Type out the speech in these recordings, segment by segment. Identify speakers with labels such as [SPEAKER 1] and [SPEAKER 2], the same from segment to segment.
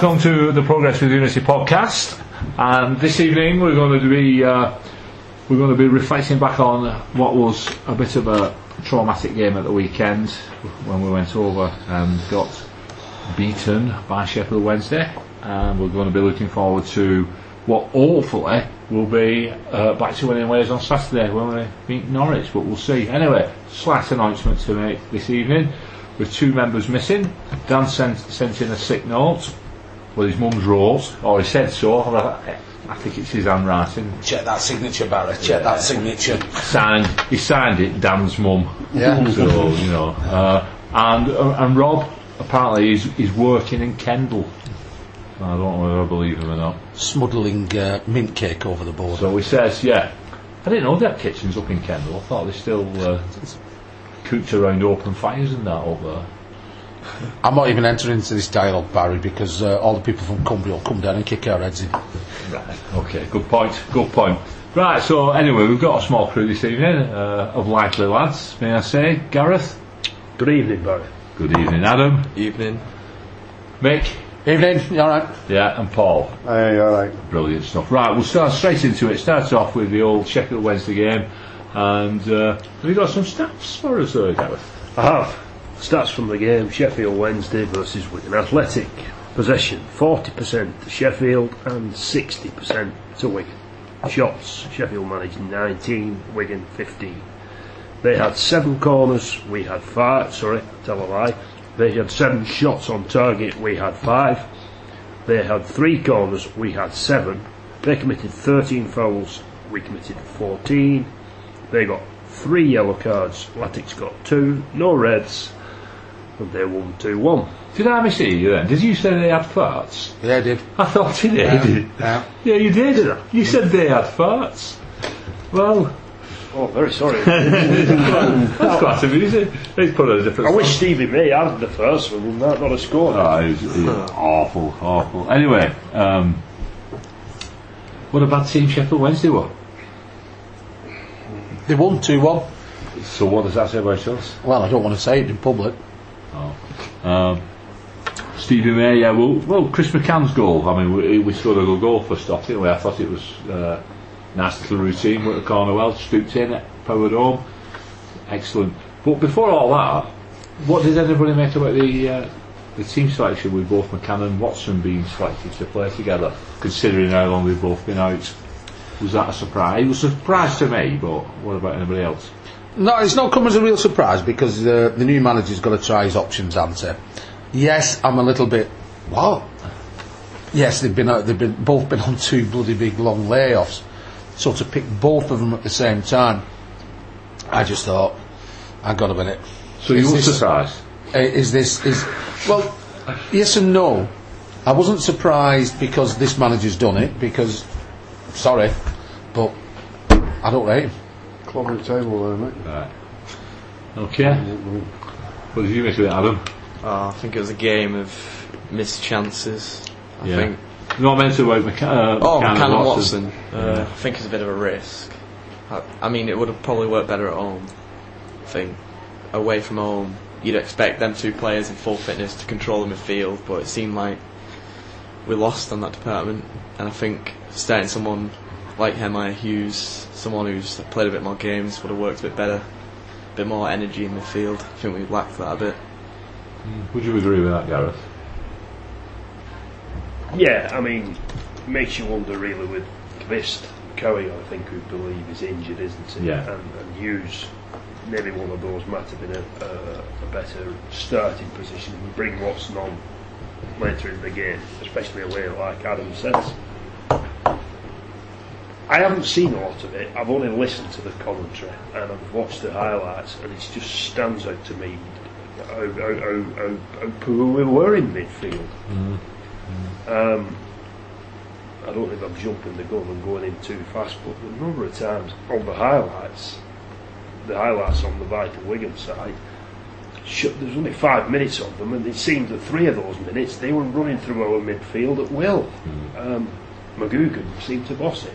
[SPEAKER 1] Welcome to the Progress with Unity podcast. And this evening we're going to be uh, we're going to be reflecting back on what was a bit of a traumatic game at the weekend when we went over and got beaten by Sheffield Wednesday. And we're going to be looking forward to what hopefully will be uh, back to winning ways on Saturday when we meet Norwich, but we'll see. Anyway, slight announcement to make this evening with two members missing. Dan sent, sent in a sick note with his mum's wrote, or he said so. I, I think it's his handwriting.
[SPEAKER 2] Check that signature, Barry. Check that signature.
[SPEAKER 1] Signed, he signed it, Dan's mum.
[SPEAKER 2] Yeah.
[SPEAKER 1] So you know, uh, and uh, and Rob apparently is is working in Kendal. I don't know whether I believe him or not.
[SPEAKER 2] Smuddling uh, mint cake over the board.
[SPEAKER 1] So he says, yeah. I didn't know that kitchen's up in Kendal. I thought they still uh, cooked around open fires and that up there.
[SPEAKER 2] I'm not even entering into this dialogue, Barry, because uh, all the people from Cumbria will come down and kick our heads in.
[SPEAKER 1] Right. Okay. Good point. Good point. Right. So anyway, we've got a small crew this evening uh, of likely lads. May I say, Gareth?
[SPEAKER 3] Good evening, Barry.
[SPEAKER 1] Good evening, Adam.
[SPEAKER 4] Evening.
[SPEAKER 1] Mick.
[SPEAKER 2] Evening, you alright?
[SPEAKER 1] Yeah, and Paul.
[SPEAKER 3] Hey, all right.
[SPEAKER 1] Brilliant stuff. Right, we'll start straight into it. Starts off with the old Sheffield Wednesday game, and uh, have you got some stats for us, there, Gareth?
[SPEAKER 3] I have stats from the game: Sheffield Wednesday versus Wigan Athletic. Possession 40% to Sheffield and 60% to Wigan. Shots: Sheffield managed 19, Wigan 15. They had seven corners, we had five. Sorry, tell a lie. They had seven shots on target, we had five. They had three corners, we had seven. They committed 13 fouls, we committed 14. They got three yellow cards, Latics got two, no reds, and they won 2 1.
[SPEAKER 1] Did I mishear you then? Did you say they had farts?
[SPEAKER 2] Yeah, I did.
[SPEAKER 1] I thought you did.
[SPEAKER 2] Yeah.
[SPEAKER 1] Yeah, you did. You said they had farts. Well,
[SPEAKER 3] Oh, very sorry.
[SPEAKER 1] that's quite amusing. He's put a different.
[SPEAKER 3] I wish Stevie May had the first one and that not a score.
[SPEAKER 1] Oh, he's, he's awful, awful. Anyway, um, what about Team Sheffield Wednesday? What?
[SPEAKER 2] They won 2 1.
[SPEAKER 1] So what does that say about us?
[SPEAKER 2] Well, I don't want to say it in public.
[SPEAKER 1] Um, Stevie May, yeah. Well, well, Chris McCann's goal. I mean, we, we scored a good goal for off, didn't we? I thought it was uh, nice little routine with the corner well, stooped in, powered home, excellent. But before all that, what did anybody make about the uh, the team selection with both McCann and Watson being selected to play together? Considering how long they've both been out, was that a surprise? It was a surprise to me, but what about anybody else?
[SPEAKER 2] No, it's not come as a real surprise because uh, the new manager's got to try his options, answer. Yes, I'm a little bit. What? Yes, they've been out, they've been both been on two bloody big long layoffs. So to pick both of them at the same time, I just thought, I got a minute.
[SPEAKER 1] So you were surprised?
[SPEAKER 2] Uh, is this is well? Yes and no. I wasn't surprised because this manager's done it. Because sorry, but I don't rate him.
[SPEAKER 5] Club the table there, mate.
[SPEAKER 1] Right. Okay. What did you make of it, Adam?
[SPEAKER 4] Uh, I think it was a game of missed chances. I
[SPEAKER 1] Yeah.
[SPEAKER 4] think.
[SPEAKER 1] Not meant to about McCann. Uh,
[SPEAKER 4] Oh,
[SPEAKER 1] McCann and Watson.
[SPEAKER 4] Watson. Uh, I think it's a bit of a risk. I, I mean, it would have probably worked better at home. I think away from home, you'd expect them two players in full fitness to control the midfield, but it seemed like we lost on that department. And I think starting someone like Emyr Huws, someone who's played a bit more games, would have worked a bit better. A bit more energy in the field. I think we lacked that a bit. Mm.
[SPEAKER 1] Would you agree with that, Gareth?
[SPEAKER 3] Yeah, I mean, it makes you wonder really with Kvist, Cowie, I think, who believe is injured, isn't he?
[SPEAKER 1] Yeah.
[SPEAKER 3] And, and Huws, maybe one of those might have been a, a, a better starting position. We bring Watson on later in the game, especially away, like Adam says. I haven't seen a lot of it. I've only listened to the commentary and I've watched the highlights, and it just stands out to me how, how, how, how, how poor we were in midfield. Um, I don't think I'm jumping the gun and going in too fast, but the number of times on the highlights, the highlights on the Vital Wigan side, sh- there was only five minutes of them, and it seemed that three of those minutes they were running through our midfield at will. Um, McGugan seemed to boss it.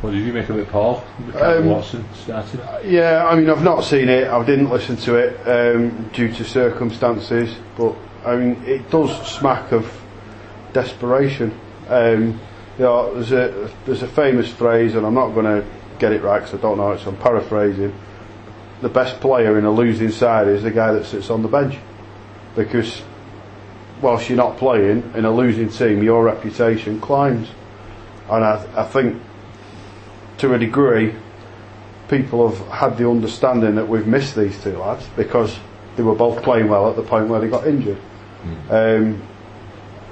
[SPEAKER 1] What did you make of it, Paul?
[SPEAKER 5] Um,
[SPEAKER 1] Watson started.
[SPEAKER 5] Yeah, I mean, I've not seen it. I didn't listen to it um, due to circumstances. But I mean, it does smack of desperation. Um, you know, there's a there's a famous phrase, and I'm not going to get it right because I don't know it, so I'm paraphrasing. The best player in a losing side is the guy that sits on the bench, because whilst you're not playing in a losing team, your reputation climbs, and I, I think to a degree, people have had the understanding that we've missed these two lads because they were both playing well at the point where they got injured. Um,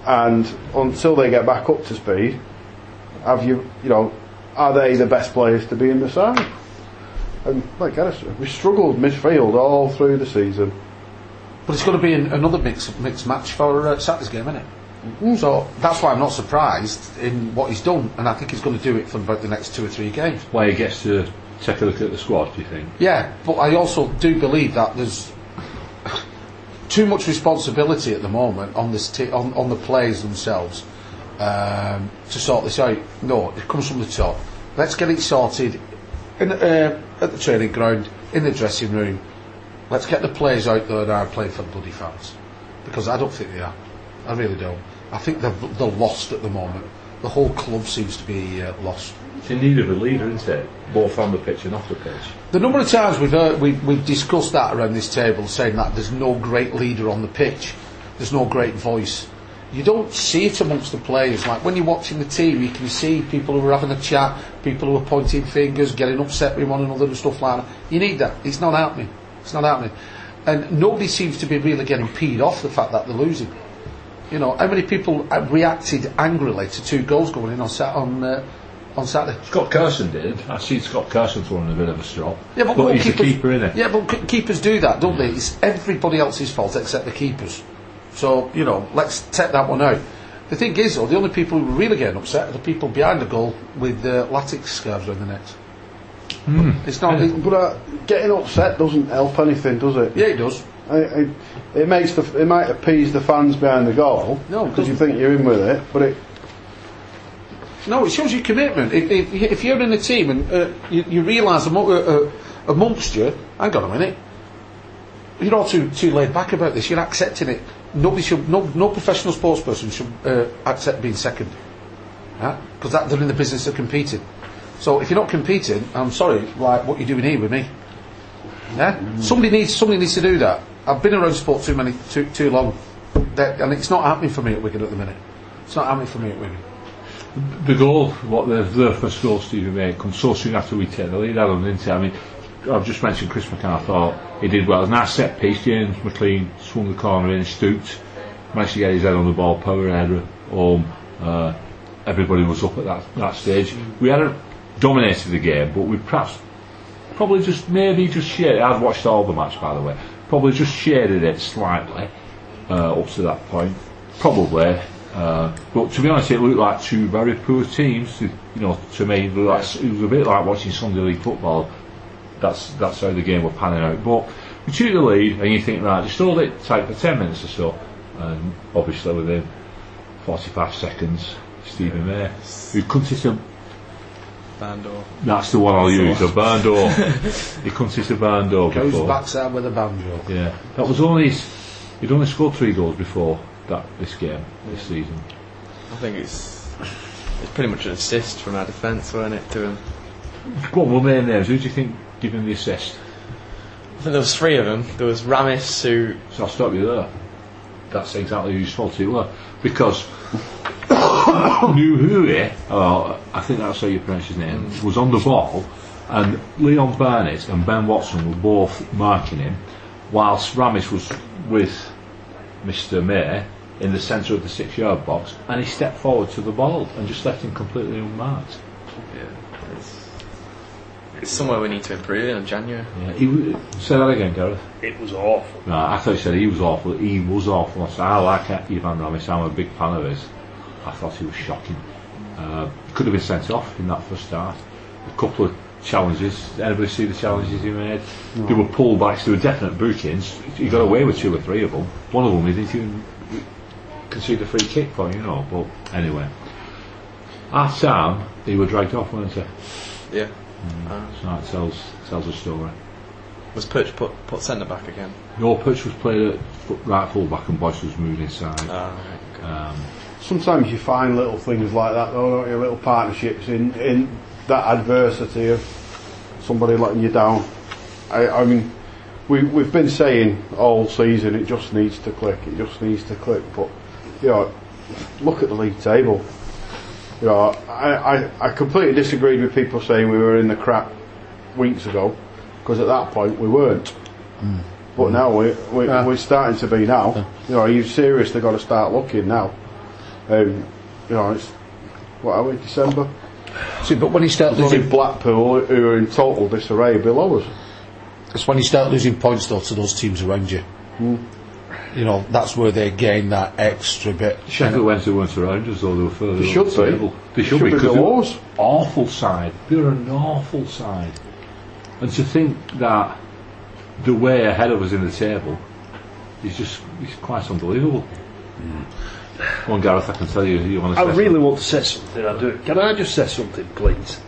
[SPEAKER 5] and until they get back up to speed, have you, you know, are they the best players to be in the side? And like said, we struggled midfield all through the season.
[SPEAKER 2] But it's going to be an, another mixed mixed match for uh, Saturday's game, isn't it? So that's why I'm not surprised in what he's done, and I think he's going to do it for about the next two or three games.
[SPEAKER 1] Why he gets to take a look at the squad, do you think?
[SPEAKER 2] Yeah, but I also do believe that there's too much responsibility at the moment on this t- on, on the players themselves um, to sort this out. No, it comes from the top. Let's get it sorted in, uh, at the training ground, in the dressing room. Let's get the players out there and are playing for the bloody fans, because I don't think they are. I really don't. I think they're, they're lost at the moment. The whole club seems to be uh, lost.
[SPEAKER 1] It's in need of a leader, isn't it? Both on the pitch and off the pitch.
[SPEAKER 2] The number of times we've, heard, we've, we've discussed that around this table, saying that there's no great leader on the pitch, there's no great voice. You don't see it amongst the players. Like when you're watching the team, you can see people who are having a chat, people who are pointing fingers, getting upset with one another and stuff like that. You need that. It's not happening. It's not happening. And nobody seems to be really getting peed off the fact that they're losing. You know, how many people reacted angrily to two goals going in on Sat on uh, on Saturday?
[SPEAKER 1] Scott Carson did. I see Scott Carson throwing a bit of a strop.
[SPEAKER 2] Yeah, but,
[SPEAKER 1] but he's the
[SPEAKER 2] goalkeepers-
[SPEAKER 1] keeper, isn't he?
[SPEAKER 2] Yeah, but keepers do that, don't they? It's everybody else's fault except the keepers. So you know, let's take that one out. The thing is, though, the only people who are really getting upset are the people behind the goal with uh, Latics scarves around their necks. It's not. It,
[SPEAKER 5] But uh, getting upset doesn't help anything, does it?
[SPEAKER 2] yeah, it does.
[SPEAKER 5] I, I, it makes the it might appease the fans behind the goal
[SPEAKER 2] No,
[SPEAKER 5] because you think you're in with it, but it
[SPEAKER 2] No, it shows your commitment. If, if, if you're in a team and uh, you, you realise uh, uh, amongst you, hang on a minute, you're all too too laid back about this. You're accepting it. Nobody should, no, no professional sports person should uh, accept being second, because that they're in the business of competing. So if you're not competing, I'm sorry, like what you're doing here with me. Yeah, somebody needs somebody needs to do that. I've been around sport too many too too long, that, and it's not happening for me at Wigan at the minute. It's not happening for me at Wigan.
[SPEAKER 1] The goal, what the, the first goal Stephen made, comes so soon after we take the lead, Adam, didn't it? I mean, I've just mentioned Chris McCann, I thought he did well. It was a nice set piece, James McClean swung the corner in, stooped, managed to get his head on the ball, power header home. Uh, everybody was up at that, that stage. We hadn't dominated the game, but we perhaps probably just maybe just shared I've watched all the match by the way. Probably just shaded it slightly uh, up to that point. Probably. Uh, but to be honest, it looked like two very poor teams. You know, to me, it, was a bit like watching Sunday League football. That's that's how the game was panning out. But we took the lead, and you think, right, just hold it tight for 10 minutes or so. And obviously, within 45 seconds, Stephen May, who consists of
[SPEAKER 4] Bandor.
[SPEAKER 1] that's the one I'll use. A barn door. he consists of barn door
[SPEAKER 2] Goes
[SPEAKER 1] before.
[SPEAKER 2] backside with a banjo.
[SPEAKER 1] Yeah, that was only his, he'd only scored three goals before that this game this season.
[SPEAKER 4] I think it's it's pretty much an assist from our defence, wasn't it, to him?
[SPEAKER 1] What were their names? Who do you think gave him the assist?
[SPEAKER 4] I think there was three of them. There was Ramis, who
[SPEAKER 1] So I'll stop you there. That's exactly whose fault it was because Nuhiu, oh, I think that's how you pronounce his name, was on the ball, and Leon Barnett and Ben Watson were both marking him, whilst Ramis was with Mr. May in the centre of the six-yard box, and he stepped forward to the ball and just left him completely unmarked.
[SPEAKER 4] yeah, it's, it's somewhere we need to improve in January.
[SPEAKER 1] Yeah, he, w- say that again, Gareth.
[SPEAKER 3] It was awful.
[SPEAKER 1] No, I thought you said he was awful. He was awful. I said, I like Ivan Ramis. I'm a big fan of his. I thought he was shocking. Uh, could have been sent off in that first start. A couple of challenges. Anybody see the challenges he made? They were pullbacks. They were definite bookings. He got away with two or three of them. One of them he didn't even concede a free kick for, you know. But anyway, half time they were dragged off, weren't they?
[SPEAKER 4] Yeah.
[SPEAKER 1] So that tells tells a story.
[SPEAKER 4] Was Perch put put centre back again?
[SPEAKER 1] No, Perch was played at right full back and Boyce was moved inside.
[SPEAKER 4] Ah, okay.
[SPEAKER 1] Um,
[SPEAKER 5] Sometimes you find little things like that, though, don't you? Little partnerships in, in that adversity of somebody letting you down. I, I mean, we, we've been saying all season it just needs to click, it just needs to click. But, you know, look at the league table. You know, I, I, I completely disagreed with people saying we were in the crap weeks ago, because at that point we weren't. Hmm. But now we, we,
[SPEAKER 2] Yeah.
[SPEAKER 5] we're starting to be now. You know, you've seriously got to start looking now. Um, you know, it's what are we December?
[SPEAKER 2] See, but when you start losing,
[SPEAKER 5] Blackpool who are in total disarray below us.
[SPEAKER 2] it's when you start losing points though to those teams around you. You know, that's where they gain that extra bit.
[SPEAKER 1] Sheffield Wednesday weren't around us, though they were further
[SPEAKER 5] They
[SPEAKER 1] up
[SPEAKER 5] should
[SPEAKER 1] the
[SPEAKER 5] be.
[SPEAKER 1] table. They should,
[SPEAKER 5] Should
[SPEAKER 1] be
[SPEAKER 5] be
[SPEAKER 1] because
[SPEAKER 5] below
[SPEAKER 1] they're
[SPEAKER 5] us.
[SPEAKER 1] awful side. They're an awful side, and to think that the way ahead of us in the table is just is quite unbelievable. One Gareth, I can tell you, you want to. Say.
[SPEAKER 3] I really want to say something. I do. Can I just say something, please?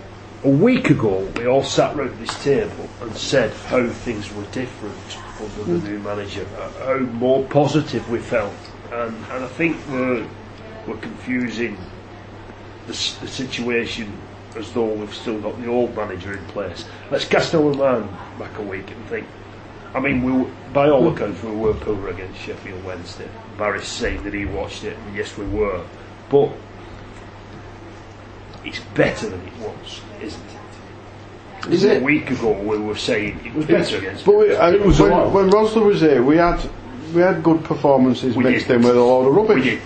[SPEAKER 3] A week ago, we all sat round this table and said how things were different under the new manager, uh, how more positive we felt, and, and I think we're we're confusing the, the situation as though we've still got the old manager in place. Let's cast our mind back a week and think. I mean, we were, by all accounts, we were poor against Sheffield Wednesday. Barry's saying that he watched it, and yes, we were. But it's better than it was, isn't it?
[SPEAKER 5] Is
[SPEAKER 3] A week ago, we were saying it was better against.
[SPEAKER 5] But we, I,
[SPEAKER 1] It was
[SPEAKER 5] when,
[SPEAKER 1] lot.
[SPEAKER 5] when Rosler was here, we had we had good performances
[SPEAKER 3] We
[SPEAKER 5] mixed
[SPEAKER 3] didn't.
[SPEAKER 5] in with a lot of rubbish.
[SPEAKER 3] we didn't.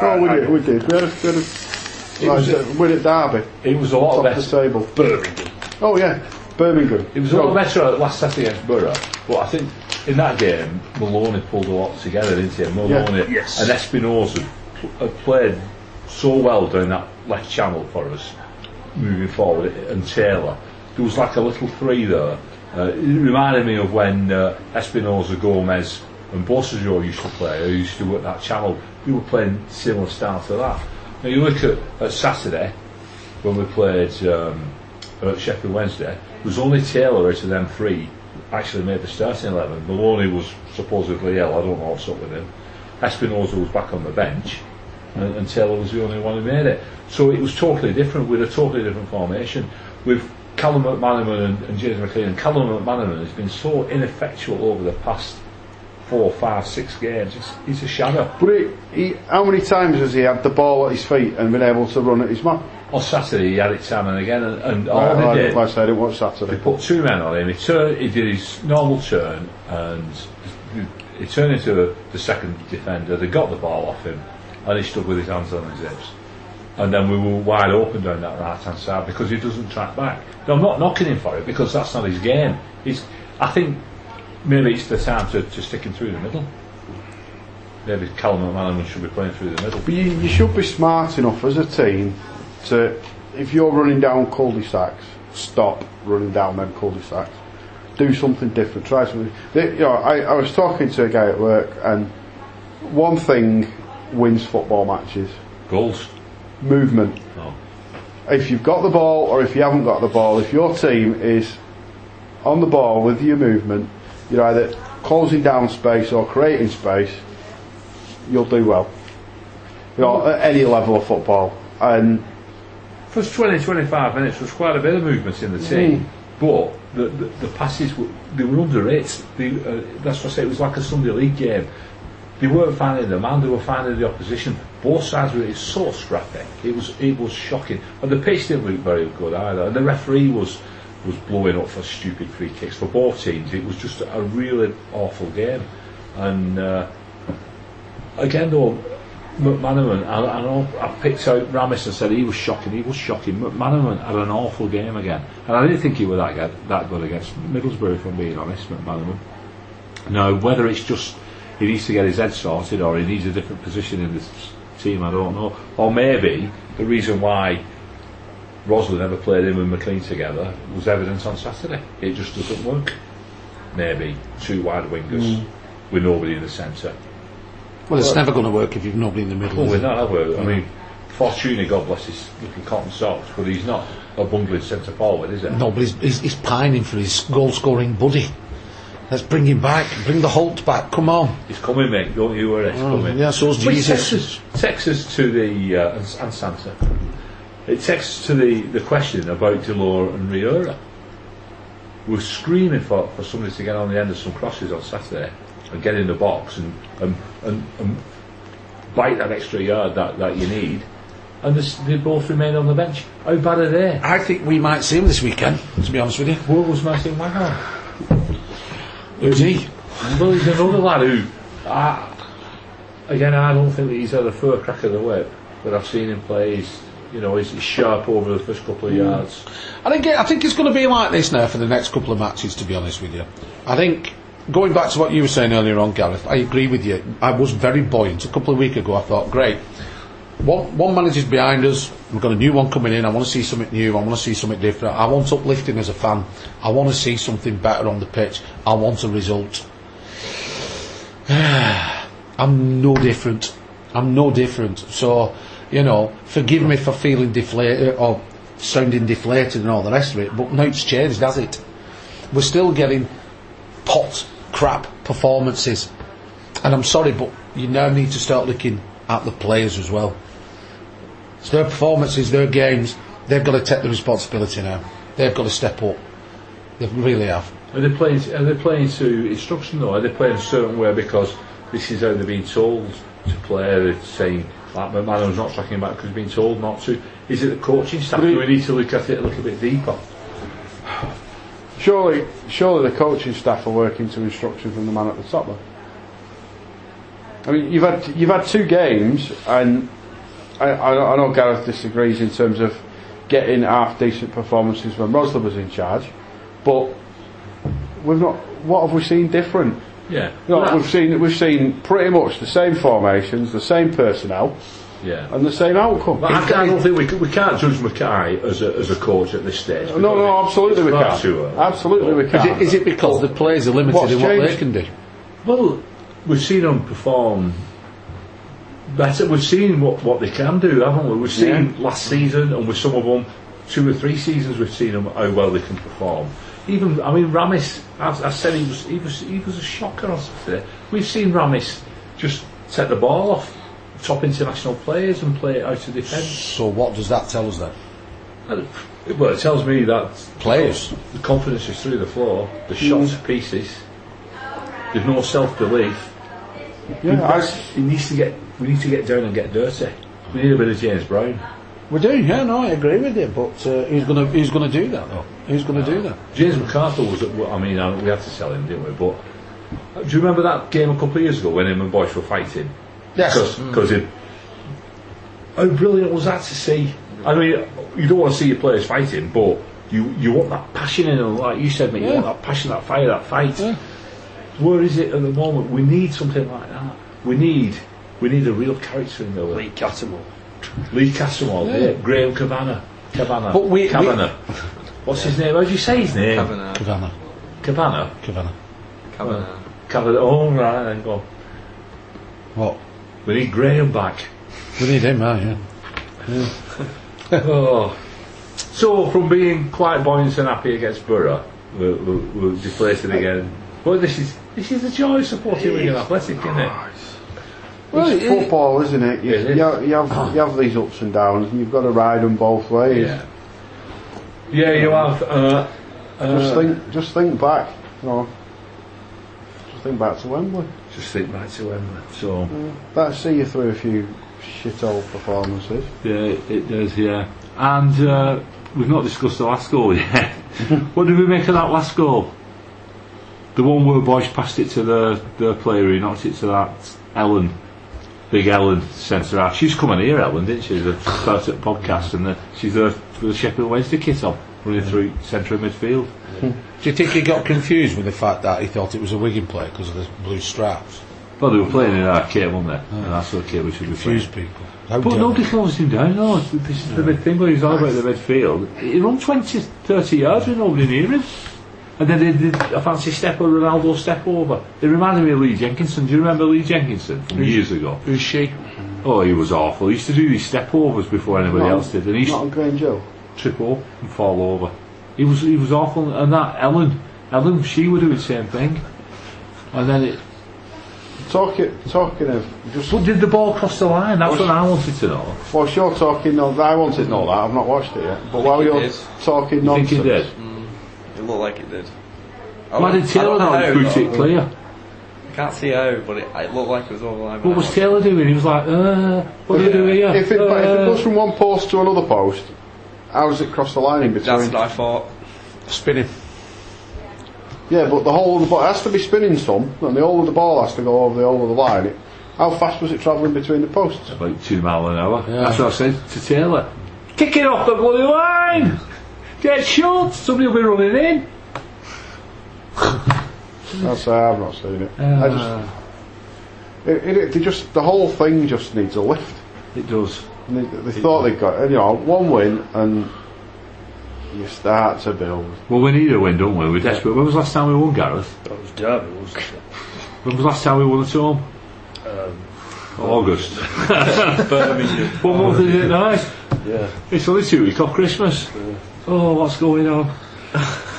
[SPEAKER 5] Oh, we
[SPEAKER 3] I-
[SPEAKER 5] did. We did. We had a, we had a like, uh, win at Derby,
[SPEAKER 1] It was a lot
[SPEAKER 5] top of
[SPEAKER 1] better.
[SPEAKER 5] the table.
[SPEAKER 3] Birmingham.
[SPEAKER 5] Oh yeah, Birmingham.
[SPEAKER 1] It was a lot better last Saturday against Boro, but I think in that game Maloney pulled a lot together, didn't he? Maloney
[SPEAKER 3] Yes.
[SPEAKER 1] and Espinoza had played so well down that left channel for us, moving forward, and Taylor. There was like a little three there. Uh, it reminded me of when uh, Espinoza, Gomez, and Beausejour used to play, who used to work that channel. We were playing similar style to that. Now you look at, at Saturday when we played um, at Sheffield Wednesday, was only Taylor out of them three actually made the starting eleven. Maloney was supposedly ill, I don't know what's up with him. Espinoza was back on the bench, and, and Taylor was the only one who made it. So it was totally different, with a totally different formation. With Callum McManaman and, and James McClean, and Callum McManaman has been so ineffectual over the past four, five, six games. It's, he's a shadow.
[SPEAKER 5] But he, how many times has he had the ball at his feet and been able to run at his man?
[SPEAKER 1] On Saturday, he had it time and again, and, and all
[SPEAKER 5] like,
[SPEAKER 1] did.
[SPEAKER 5] like I said, it was
[SPEAKER 1] He
[SPEAKER 5] Saturday.
[SPEAKER 1] put two men on him. He turned. He did his normal turn, and he turned into the second defender. They got the ball off him, and he stood with his hands on his hips. And then we were wide open down that right hand side because he doesn't track back. Now, I'm not knocking him for it because that's not his game. He's, I think maybe it's the time to, to stick him through the middle. Maybe Callum McManaman should be playing through the middle.
[SPEAKER 5] But you, you should be smart enough as a team to, if you're running down cul-de-sacs, stop running down them cul-de-sacs. Do something different. Try something. They, you know, I, I was talking to a guy at work, and one thing wins football matches:
[SPEAKER 1] Goals.
[SPEAKER 5] movement.
[SPEAKER 1] Oh.
[SPEAKER 5] If you've got the ball, or if you haven't got the ball, if your team is on the ball with your movement, you're either closing down space or creating space. You'll do well. You know, at any level of football, and
[SPEAKER 1] First 20, 25 minutes was quite a bit of movement in the team, but the, the, the passes were, they were under it. They, uh, that's what I say. It was like a Sunday league game. They weren't finding the man; they were finding the opposition. Both sides were so scrappy. It was it was shocking, and the pitch didn't look very good either. And the referee was was blowing up for stupid free kicks for both teams. It was just a really awful game, and. Uh, again though, McManaman, I, I know I picked out Ramis and said he was shocking, he was shocking. McManaman had an awful game again. And I didn't think he was that good, that good against Middlesbrough, if I'm being honest, McManaman. Now, whether it's just he needs to get his head sorted or he needs a different position in this team, I don't know. Or maybe the reason why Rosler never played him and McClean together was evident on Saturday. It just doesn't work. Maybe two wide wingers hmm. with nobody in the centre.
[SPEAKER 2] Well, it's never going to work if you've nobody in the middle.
[SPEAKER 1] Oh,
[SPEAKER 2] is
[SPEAKER 1] we're not, have we? I mean, Fortuné, God bless his little cotton socks, but he's not a bungling centre forward, is he?
[SPEAKER 2] No, but he's, he's, he's pining for his goal scoring buddy. Let's bring him back. Bring the Holt back. Come on.
[SPEAKER 1] He's coming, mate. Don't you worry. He's coming.
[SPEAKER 2] Yeah, so's
[SPEAKER 1] Which
[SPEAKER 2] Jesus.
[SPEAKER 1] takes us, to the uh, and, and Santa. It takes us to the, the question about Delort and Riera. We're screaming for, for somebody to get on the end of some crosses on Saturday and get in the box and and, and, and bite that extra yard that, that you need. And this, they both remain on the bench. How bad are they?
[SPEAKER 2] I think we might see him this weekend, to be honest with you.
[SPEAKER 1] What was Martyn Waghorn?
[SPEAKER 2] Who's he?
[SPEAKER 1] Well, he's another lad who, I, again, I don't think that he's had a fair crack of the whip, but I've seen him play. He's, you know, he's sharp over the first couple of yards.
[SPEAKER 2] I think I think it's going to be like this now for the next couple of matches. To be honest with you, I think going back to what you were saying earlier on, Gareth, I agree with you. I was very buoyant a couple of weeks ago. I thought, great, one one manager's behind us. We've got a new one coming in. I want to see something new. I want to see something different. I want uplifting as a fan. I want to see something better on the pitch. I want a result. I'm no different. I'm no different. So, you know, forgive me for feeling deflated uh, or sounding deflated and all the rest of it, but now it's changed, has it? We're still getting pot crap performances. And I'm sorry, but you now need to start looking at the players as well. It's their performances, their games, they've got to take the responsibility now. They've got to step up. They really have.
[SPEAKER 1] Are they playing? Are they playing to instruction though? Are they playing a certain way because this is how they're being told to play? They're saying like McManaman's not tracking back because he's been told not to. Is it the coaching staff? Do we need to look at it a little bit deeper?
[SPEAKER 5] Surely, surely the coaching staff are working to instruction from the man at the top. Though. I mean, you've had you've had two games, and I, I, I know Gareth disagrees in terms of getting half decent performances when Rosler was in charge, but we've not. What have we seen different?
[SPEAKER 1] Yeah.
[SPEAKER 5] You know, we've seen we've seen pretty much the same formations, the same personnel,
[SPEAKER 1] yeah.
[SPEAKER 5] and the same outcome.
[SPEAKER 1] Oh, but I, I don't think we, we can't judge Mackay as a, as a coach at this stage.
[SPEAKER 5] no, no, absolutely we can't.
[SPEAKER 1] too early.
[SPEAKER 5] Absolutely we
[SPEAKER 2] Is
[SPEAKER 5] can't.
[SPEAKER 2] it, is it because the players are limited
[SPEAKER 5] What's
[SPEAKER 2] in what they can do?
[SPEAKER 1] Well, we've seen them perform better. We've seen what, what they can do, haven't we? We've seen
[SPEAKER 5] Yeah.
[SPEAKER 1] last season, and with some of them, two or three seasons, we've seen them how well they can perform. Even, I mean, Ramis. I, I said he was, he was he was a shocker on Saturday. We've seen Ramis just take the ball off top international players and play it out of defence.
[SPEAKER 2] So what does that tell us then?
[SPEAKER 1] Well, it tells me that
[SPEAKER 2] Players.
[SPEAKER 1] the confidence is through the floor. The shots to pieces. There's no self belief.
[SPEAKER 5] yeah, I,
[SPEAKER 1] He needs to get. We need to get down and get dirty. We need a bit of James Brown.
[SPEAKER 2] We do, yeah, no, I agree with you, but uh, who's going to who's going to do that though? Who's going to do that?
[SPEAKER 1] James McArthur was. At, I mean, uh, we had to sell him, didn't we? But uh, do you remember that game a couple of years ago when him and Boyce were fighting?
[SPEAKER 2] Yes.
[SPEAKER 1] Because hmm. it. How brilliant was that to see? I mean, you don't want to see your players fighting, but you you want that passion in them, like you said, mate. You want that passion, that fire, that fight.
[SPEAKER 2] Yeah.
[SPEAKER 1] Where is it at the moment? We need something like that. We need we need a real character in there.
[SPEAKER 3] Lee Cattermole.
[SPEAKER 1] Lee Castlewell,
[SPEAKER 2] Yeah.
[SPEAKER 1] yeah. Graham Cavanagh. Cavanagh.
[SPEAKER 2] But we- we-
[SPEAKER 1] Cavanagh. What's his name? How do you say his name?
[SPEAKER 4] Kavanagh.
[SPEAKER 2] Kavanagh,
[SPEAKER 1] Cavanagh.
[SPEAKER 2] Kavanagh.
[SPEAKER 4] Kavanagh.
[SPEAKER 1] Cavanagh. Oh, right, then go.
[SPEAKER 2] What?
[SPEAKER 1] We need Graham back.
[SPEAKER 2] We need him, right? Yeah.
[SPEAKER 1] oh. So, from being quite buoyant and happy against Boro, we're, we're, we're deflated again. But this is this is the joy of supporting Wigan Athletic, isn't it?
[SPEAKER 2] Well,
[SPEAKER 5] it's
[SPEAKER 2] it-
[SPEAKER 5] football, isn't it? You,
[SPEAKER 1] It is.
[SPEAKER 5] you, have, you, have, you have these ups and downs, and you've got to ride them both ways.
[SPEAKER 1] Yeah. Yeah, you have. Uh,
[SPEAKER 5] Just
[SPEAKER 1] uh,
[SPEAKER 5] think, just think back. You know, just think back to Wembley.
[SPEAKER 1] Just think back to Wembley. So.
[SPEAKER 5] That'll see you through a few shithole performances.
[SPEAKER 1] Yeah, it does, yeah. And uh, we've not discussed the last goal yet. what did we make of that last goal? The one where Boyce passed it to the, the player who knocked it to that Ellen, big Ellen centre half. She's coming here, Ellen, didn't she? The at podcast, and the, she's the, the Sheffield Wednesday kit on, running through centre of midfield. Hmm.
[SPEAKER 2] Do you think he got confused with the fact that he thought it was a Wigan player because of the blue straps?
[SPEAKER 1] Well, they were playing in our kit, weren't they? And that's okay, we should be playing.
[SPEAKER 2] Confused people. How
[SPEAKER 1] But nobody
[SPEAKER 2] they?
[SPEAKER 1] closed him down, no. This is the big thing when he's all about the midfield. He run 20, 30 yards with nobody near him. And then they did a fancy step or Ronaldo step over. It reminded me of Lee Jenkinson. Do you remember Lee Jenkinson from years ago?
[SPEAKER 2] Who's she?
[SPEAKER 1] Oh, he was awful. He used to do these step overs before anybody
[SPEAKER 5] Not-
[SPEAKER 1] else did. And he's used
[SPEAKER 5] Not on Grange Hill.
[SPEAKER 1] To trip up and fall over. He was he was awful. And that Ellen, Ellen, she would do the same thing. and then it.
[SPEAKER 5] Talking, talking of just.
[SPEAKER 1] But did the ball cross the line? That's what I wanted to know.
[SPEAKER 5] Whilst you're talking, no, I wanted to know that. I've not watched it yet. But while you're
[SPEAKER 4] did.
[SPEAKER 5] talking
[SPEAKER 1] You
[SPEAKER 5] nonsense,
[SPEAKER 1] think he did?
[SPEAKER 4] It looked like it did. I
[SPEAKER 1] Why
[SPEAKER 4] don't-
[SPEAKER 1] did
[SPEAKER 4] I
[SPEAKER 1] Taylor
[SPEAKER 4] don't know
[SPEAKER 1] not
[SPEAKER 4] how,
[SPEAKER 1] it
[SPEAKER 4] though.
[SPEAKER 1] clear?
[SPEAKER 4] I can't see how, but it, it looked like it was all line.
[SPEAKER 1] What was Taylor doing? He was like, uh, what do you do here?
[SPEAKER 5] if it, if it
[SPEAKER 1] Uh,
[SPEAKER 5] goes from one post to another post, how does it cross the line in
[SPEAKER 4] That's
[SPEAKER 5] between?
[SPEAKER 4] what I thought.
[SPEAKER 2] Spinning.
[SPEAKER 5] Yeah, but the whole of the ball has to be spinning some, and the whole of the ball has to go over the whole of the line. It, how fast was it travelling between the posts?
[SPEAKER 1] About two mile an hour. That's what I said to Taylor. Kick it off the bloody line! Get short, somebody will be running in.
[SPEAKER 5] That's uh, I've not seen it. I just,
[SPEAKER 1] Uh,
[SPEAKER 5] it, it, it- they just the whole thing just needs a lift.
[SPEAKER 1] it does.
[SPEAKER 5] And they, they thought they got you know one win, and you start to build.
[SPEAKER 1] Well, we need a win, don't we? We're desperate. When was the last time we won, Gareth?
[SPEAKER 3] That was Derby, wasn't it?
[SPEAKER 1] When was the last time we won at home?
[SPEAKER 3] Um,
[SPEAKER 1] August.
[SPEAKER 3] Birmingham.
[SPEAKER 1] What month is it now?
[SPEAKER 3] Yeah.
[SPEAKER 1] It's only two weeks off Christmas. Oh, what's going on?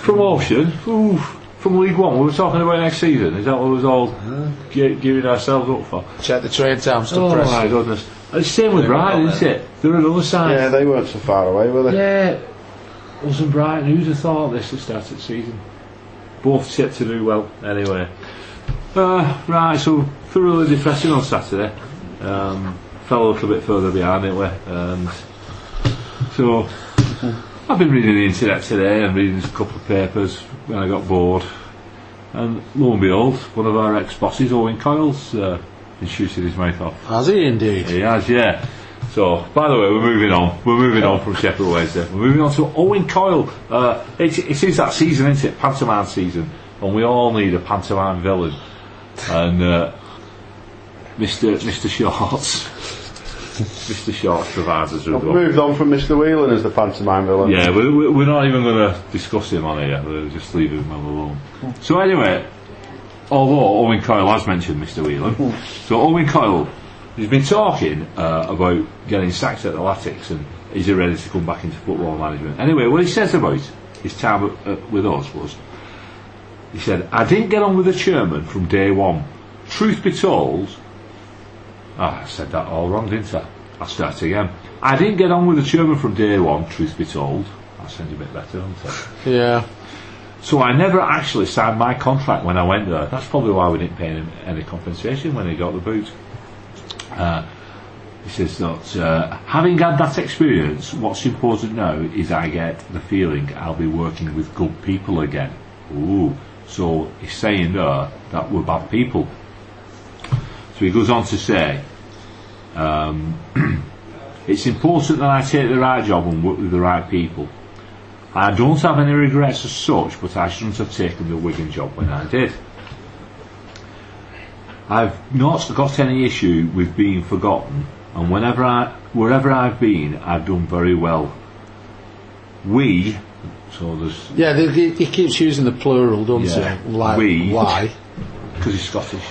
[SPEAKER 1] Promotion? Ooh, from League One. We were talking about next season. Is that what we was all gi- giving ourselves up for?
[SPEAKER 2] Check the train times to
[SPEAKER 1] Oh
[SPEAKER 2] press.
[SPEAKER 1] my goodness. And it's same with
[SPEAKER 4] They're
[SPEAKER 1] Brighton, isn't it? They're another side.
[SPEAKER 5] Yeah, they weren't so far away, were they?
[SPEAKER 1] Yeah, wasn't Brighton. Who'd have thought this to start the season? Both set to do well, anyway. Uh, right, so thoroughly depressing on Saturday. Um, fell a little bit further behind, didn't we? And so I've been reading the internet today and reading a couple of papers when I got bored. And lo and behold, one of our ex-bosses, Owen Coyle's, uh, been shooting his mouth off.
[SPEAKER 2] Has he indeed?
[SPEAKER 1] He has, yeah. So, by the way, we're moving on. We're moving on from Sheffield Wednesday. We're moving on to Owen Coyle. Uh, it, it is that season, isn't it? Pantomime season. And we all need a pantomime villain. And uh, Mr. Mr. Shorts. Mr. Shorts with
[SPEAKER 5] I've moved on from Mr. Whelan as the pantomime villain.
[SPEAKER 1] Yeah, we, we, we're not even going to discuss him on here. We'll just leave him alone. So anyway, although Owen Coyle has mentioned Mr. Whelan, so Owen Coyle, he's been talking uh, about getting sacked at the Latics and is he ready to come back into football management? Anyway, what he says about his time uh, with us was, he said, I didn't get on with the chairman from day one. Truth be told, Ah, I said that all wrong, didn't I? I'll start again. I didn't get on with the chairman from day one, truth be told. That you a bit better, doesn't it?
[SPEAKER 2] Yeah.
[SPEAKER 1] So I never actually signed my contract when I went there. That's probably why we didn't pay him any compensation when he got the boot. Uh, he says that uh, having had that experience, what's important now is I get the feeling I'll be working with good people again. Ooh, so he's saying there that we're bad people. So he goes on to say, um, it's important that I take the right job and work with the right people. I don't have any regrets as such, but I shouldn't have taken the Wigan job when I did. I've not got any issue with being forgotten, and whenever I, wherever I've been, I've done very well. We, so there's
[SPEAKER 2] Yeah, they, he keeps using the plural, doesn't
[SPEAKER 1] Yeah.
[SPEAKER 2] he? Like,
[SPEAKER 1] We.
[SPEAKER 2] why?
[SPEAKER 1] because he's Scottish.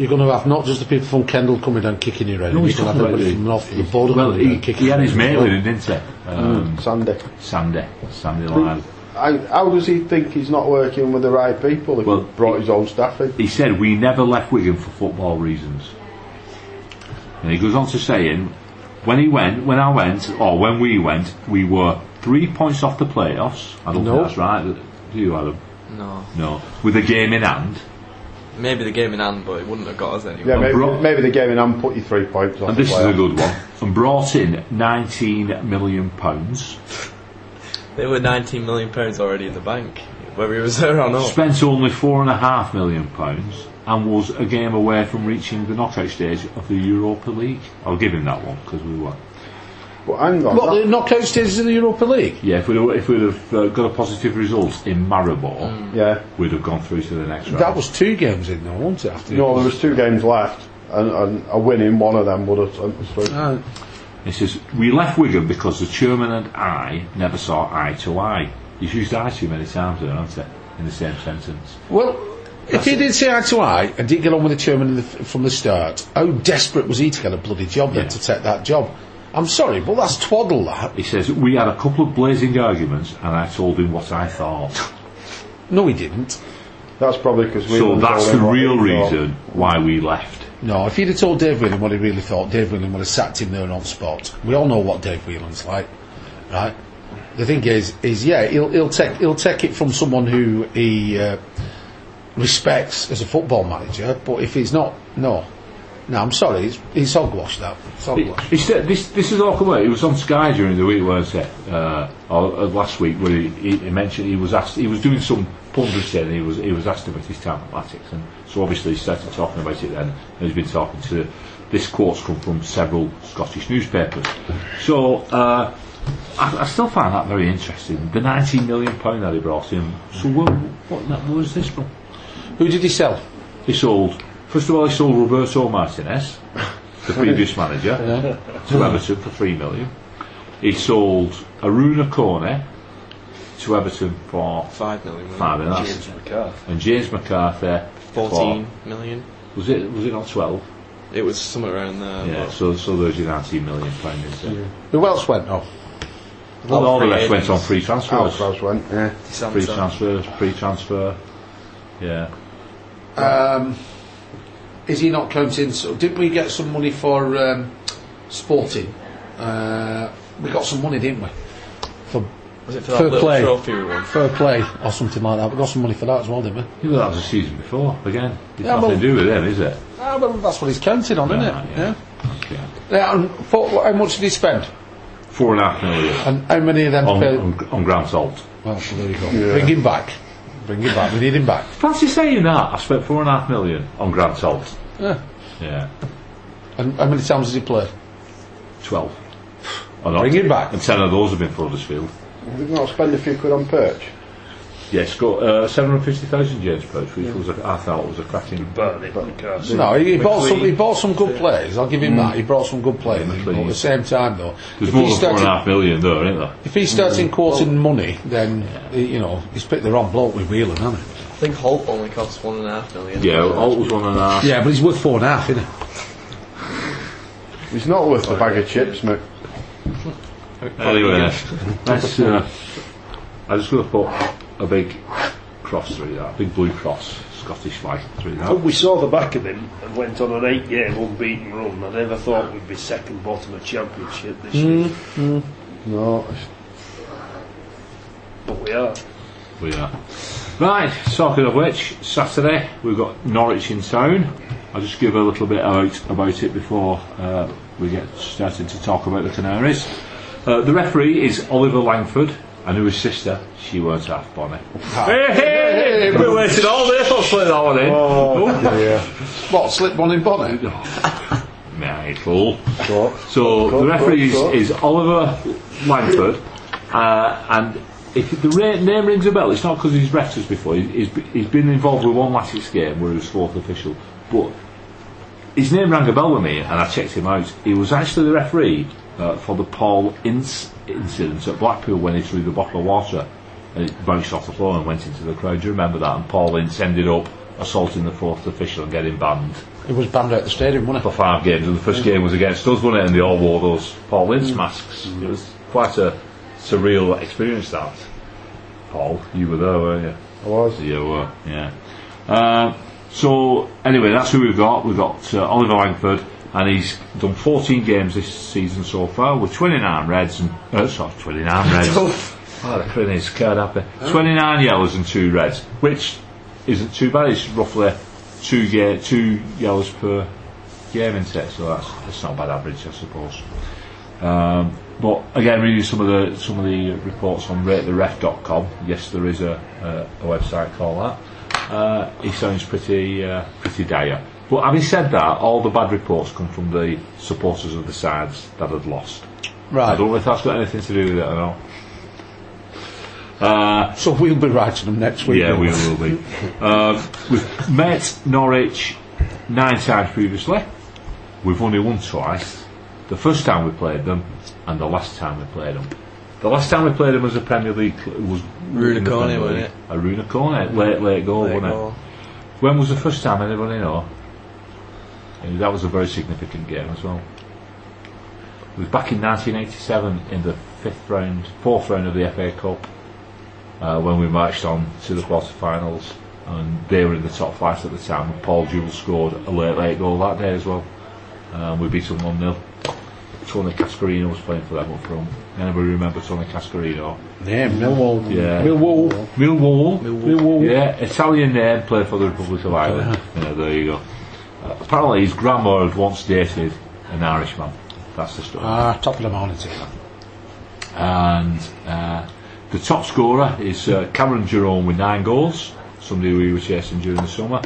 [SPEAKER 2] You're going to have not just the people from Kendal coming down kicking your head,
[SPEAKER 1] No,
[SPEAKER 2] you're
[SPEAKER 1] he's
[SPEAKER 2] going to have
[SPEAKER 1] talking
[SPEAKER 2] everybody
[SPEAKER 1] about
[SPEAKER 2] from north the border
[SPEAKER 1] Well,
[SPEAKER 2] coming
[SPEAKER 1] he, he had his
[SPEAKER 2] head.
[SPEAKER 1] mate with him, didn't he? Um,
[SPEAKER 5] Sandy.
[SPEAKER 1] Sandy, Sandy Lyon.
[SPEAKER 5] How does he think he's not working with the right people if
[SPEAKER 1] Well,
[SPEAKER 5] he brought his own staff in?
[SPEAKER 1] he said we never left Wigan for football reasons. And he goes on to saying, when he went, when I went, or when we went, we were three points off the playoffs. I don't
[SPEAKER 2] No.
[SPEAKER 1] think that's right. Do you, Adam?
[SPEAKER 4] No.
[SPEAKER 1] No. With a game in hand.
[SPEAKER 4] Maybe the game in hand, but it wouldn't have got us anywhere.
[SPEAKER 5] Yeah, maybe,
[SPEAKER 1] bro-
[SPEAKER 5] maybe the game in hand put you three points.
[SPEAKER 1] And this is a good one. And brought in 19 million pounds.
[SPEAKER 4] They were 19 million pounds already in the bank, whether he was there or not.
[SPEAKER 1] Spent only four and a half million pounds. And was a game away from reaching the knockout stage of the Europa League. I'll give him that one because we won.
[SPEAKER 5] But hang on.
[SPEAKER 2] What,
[SPEAKER 5] that-
[SPEAKER 2] the knockout stages of the Europa League?
[SPEAKER 1] Yeah, if we'd have, if we'd have uh, got a positive result in Maribor,
[SPEAKER 5] yeah.
[SPEAKER 1] we'd have gone through to the next round.
[SPEAKER 2] That was two games in though, wasn't it? After
[SPEAKER 5] No, there was two games left, and, and a win in one of them would have sent us through.
[SPEAKER 1] He says, We left Wigan because the chairman and I never saw eye to eye. He's used eye too many times there, hasn't he? In the same sentence.
[SPEAKER 2] well, if he did say eye to eye and didn't get on with the chairman in the, from the start, how desperate was he to get a bloody job then
[SPEAKER 1] Yeah.
[SPEAKER 2] to take that job? I'm sorry, but that's twaddle that.
[SPEAKER 1] He says, We had a couple of blazing arguments and I told him what I thought.
[SPEAKER 2] No, he didn't.
[SPEAKER 5] That's probably because we.
[SPEAKER 1] So that's the real
[SPEAKER 5] he thought.
[SPEAKER 1] reason why we left.
[SPEAKER 2] No, if he'd have told Dave Whelan what he really thought, Dave Whelan would have sacked him there on spot. We all know what Dave Whelan's like, right? The thing is, is yeah, he'll, he'll take he'll take it from someone who he uh, respects as a football manager. But if he's not, no, no, I'm sorry, it's, it's hogwash that. It's hogwash.
[SPEAKER 1] It's, this this is all come out. It was on Sky during the week, wasn't it? Uh, or, uh, last week, where he, he, he mentioned he was asked, he was doing some punditry, and he was he was asked about his time at Latics, and so obviously he started talking about it then. And he's been talking to. This quote's come from several Scottish newspapers. So uh, I, I still find that very interesting. The 19 million pound that he brought in. So what, what, what was this from?
[SPEAKER 2] Who did he sell?
[SPEAKER 1] He sold. First of all, he sold Roberto Martinez, the previous manager, to Everton for three million. He sold Arouna Kone to Everton for
[SPEAKER 4] Five million.
[SPEAKER 1] five million.
[SPEAKER 3] James McCarthy.
[SPEAKER 1] And James McCarthy
[SPEAKER 4] Fourteen million.
[SPEAKER 1] For, was it was it not twelve?
[SPEAKER 4] It was somewhere around there.
[SPEAKER 1] Yeah.
[SPEAKER 4] but-
[SPEAKER 1] So so there's your nineteen million pound. is there?
[SPEAKER 2] Who else went off?
[SPEAKER 1] Well, all the
[SPEAKER 4] free
[SPEAKER 1] rest went on free transfers.
[SPEAKER 5] Alcaraz went, yeah.
[SPEAKER 1] Free transfers, free transfer. Yeah.
[SPEAKER 2] Um, is he not counting? So didn't we get some money for um, Sporting? Uh, we got some money, didn't we? For
[SPEAKER 4] Was it for
[SPEAKER 2] Fair
[SPEAKER 4] that little
[SPEAKER 2] play.
[SPEAKER 4] trophy we won?
[SPEAKER 2] fair play or something like that. We got some money for that as well, didn't we?
[SPEAKER 1] Yeah, well, that was the season before. Again, it's
[SPEAKER 2] Yeah,
[SPEAKER 1] nothing
[SPEAKER 2] well-
[SPEAKER 1] to do with them, is it?
[SPEAKER 2] Ah, well, that's what he's counting on, isn't
[SPEAKER 1] Right,
[SPEAKER 2] it?
[SPEAKER 1] yeah.
[SPEAKER 2] Yeah. Yeah and for, how much did he spend?
[SPEAKER 1] Four and a half million
[SPEAKER 2] And how many of them
[SPEAKER 1] on,
[SPEAKER 2] paid?
[SPEAKER 1] on, on Grant Holt.
[SPEAKER 2] Well, there you go.
[SPEAKER 5] Yeah.
[SPEAKER 2] Bring him back. Bring him back. We need him back.
[SPEAKER 1] Fancy saying that. I spent four and a half million on Grant Holt.
[SPEAKER 2] Yeah.
[SPEAKER 1] Yeah.
[SPEAKER 2] And how many times has he played?
[SPEAKER 1] Twelve. Or not.
[SPEAKER 2] Bring him back.
[SPEAKER 1] And ten of those have been for Huddersfield.
[SPEAKER 5] Did not spend a few quid on Perch.
[SPEAKER 1] Yes, got uh, 750,000 James Perch, which was a, I thought was a cracking.
[SPEAKER 3] Barney McCarthy.
[SPEAKER 2] No, he, he bought some. He bought some good players. I'll give him that. He brought some good players. But at the same time, though,
[SPEAKER 1] There's
[SPEAKER 2] if
[SPEAKER 1] more
[SPEAKER 2] he
[SPEAKER 1] than four and a
[SPEAKER 2] started,
[SPEAKER 1] half million there, isn't there?
[SPEAKER 2] if he starts in quoting money, then he, you know he's picked the wrong bloke with Whelan, hasn't he?
[SPEAKER 4] I think Holt only costs one and a half million.
[SPEAKER 1] Yeah, Holt was one and a half.
[SPEAKER 2] Yeah, but he's worth four and a half, isn't he?
[SPEAKER 5] He's not worth a bag of chips, mate.
[SPEAKER 1] Anyway, let's. Uh, I'm just going to put a big cross through that, a big blue cross, Scottish flag through
[SPEAKER 3] When
[SPEAKER 1] that.
[SPEAKER 3] we saw the back of him and went on an eight-game unbeaten run, I never thought we'd be second bottom of championship this year,
[SPEAKER 5] No,
[SPEAKER 3] but we are.
[SPEAKER 1] We are. Right, talking of which, Saturday we've got Norwich in town. I'll just give a little bit about, about it before uh, we get started to talk about the Canaries. Uh, the referee is Oliver Langford, and who his sister, she weren't half bonny. Hey, hey, we waited all day for slip that one in. Oh,
[SPEAKER 2] What slip one in bonnet?
[SPEAKER 1] Mate, fool.
[SPEAKER 5] so,
[SPEAKER 1] So
[SPEAKER 5] Go,
[SPEAKER 1] the referee
[SPEAKER 5] go, go.
[SPEAKER 1] is, is Oliver Langford, uh, and if the ra- name rings a bell, it's not because he's refed us before. He- He's, be- he's been involved with one Latics game where he was fourth official, but his name rang a bell with me, and I checked him out. He was actually the referee uh, for the Paul Ince incident at Blackpool when he threw the bottle of water and it bounced off the floor and went into the crowd. Do you remember that? And Paul Ince ended up assaulting the fourth official and getting banned
[SPEAKER 2] It was banned out the stadium, wasn't it?
[SPEAKER 1] for five games, and the first game was against us, wasn't it? And they all wore those Paul Ince masks. It was quite a surreal experience. That Paul, you were there, weren't you?
[SPEAKER 5] I was.
[SPEAKER 1] You were, yeah. Uh, so anyway, that's who we've got. We've got uh, Oliver Langford, and he's done 14 games this season so far with 29 reds and uh, sorry, 29 reds. oh, the crin is scared happy. 29 yellows and two reds, which isn't too bad. It's roughly two ga- two yellows per game in set, so that's that's not a bad average, I suppose. Um, but again, reading some of the some of the reports on ratetheref.com, yes, there is a, a, a website called that. Uh, he sounds pretty uh, pretty dire. But having said that, all the bad reports come from the supporters of the sides that had lost.
[SPEAKER 2] it?
[SPEAKER 1] I don't know if that's got anything to do with it or not. Uh,
[SPEAKER 2] So we'll be writing them next week.
[SPEAKER 1] yeah, we will be. Um, we've met Norwich nine times previously. We've only won twice. The first time we played them, and the last time we played them. The last time we played them as a Premier League was
[SPEAKER 4] Runa
[SPEAKER 1] in the Premier
[SPEAKER 4] wasn't it?
[SPEAKER 1] Arouna Kone, late late goal,
[SPEAKER 4] you
[SPEAKER 1] wasn't
[SPEAKER 4] go.
[SPEAKER 1] it? When was the first time? Anybody know? Yeah, that was a very significant game as well. It was back in 1987 in the fifth round, fourth round of the FA Cup, uh, when we marched on to the quarterfinals and they were in the top flight at the time. Paul Jewell scored a late, late goal that day as well. Um, we beat them 1 0. Tony Cascarino was playing for them up front. Anybody remember Tony Cascarino?
[SPEAKER 2] Name, Millwall.
[SPEAKER 1] Yeah.
[SPEAKER 2] Millwall.
[SPEAKER 1] Millwall.
[SPEAKER 2] Millwall.
[SPEAKER 1] Yeah, Italian name, played for the Republic of Ireland. Yeah, there you go. Uh, apparently, his grandma had once dated an Irishman. That's the story.
[SPEAKER 2] Ah, top of the morning to you.
[SPEAKER 1] and uh, the top scorer is uh, Cameron Jerome with nine goals. Somebody we were chasing during the summer,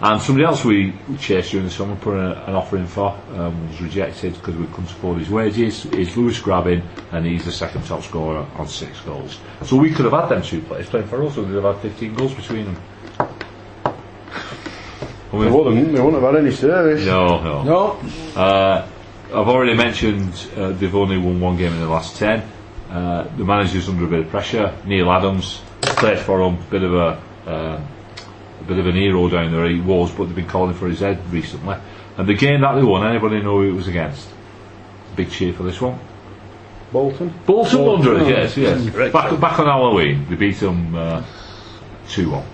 [SPEAKER 1] and somebody else we chased during the summer, put a, an offer in for, um, was rejected because we couldn't afford his wages. Is Lewis Grabban, and he's the second top scorer on six goals. So we could have had them two players playing for us, and we'd have had 15 goals between them. I
[SPEAKER 5] They
[SPEAKER 1] mean,
[SPEAKER 5] wouldn't, they wouldn't have had any service.
[SPEAKER 1] no, no.
[SPEAKER 2] No,
[SPEAKER 1] Uh, I've already mentioned uh, they've only won one game in the last ten. Uh, the manager's under a bit of pressure. Neil Adams played for them, bit of a um a bit of an hero down there. He was, but they've been calling for his head recently. And the game that they won, anybody know who it was against? Big cheer for this one.
[SPEAKER 5] Bolton.
[SPEAKER 1] Bolton Wanderers, yes, yes. Back, back on Halloween, they beat them uh, 2 1.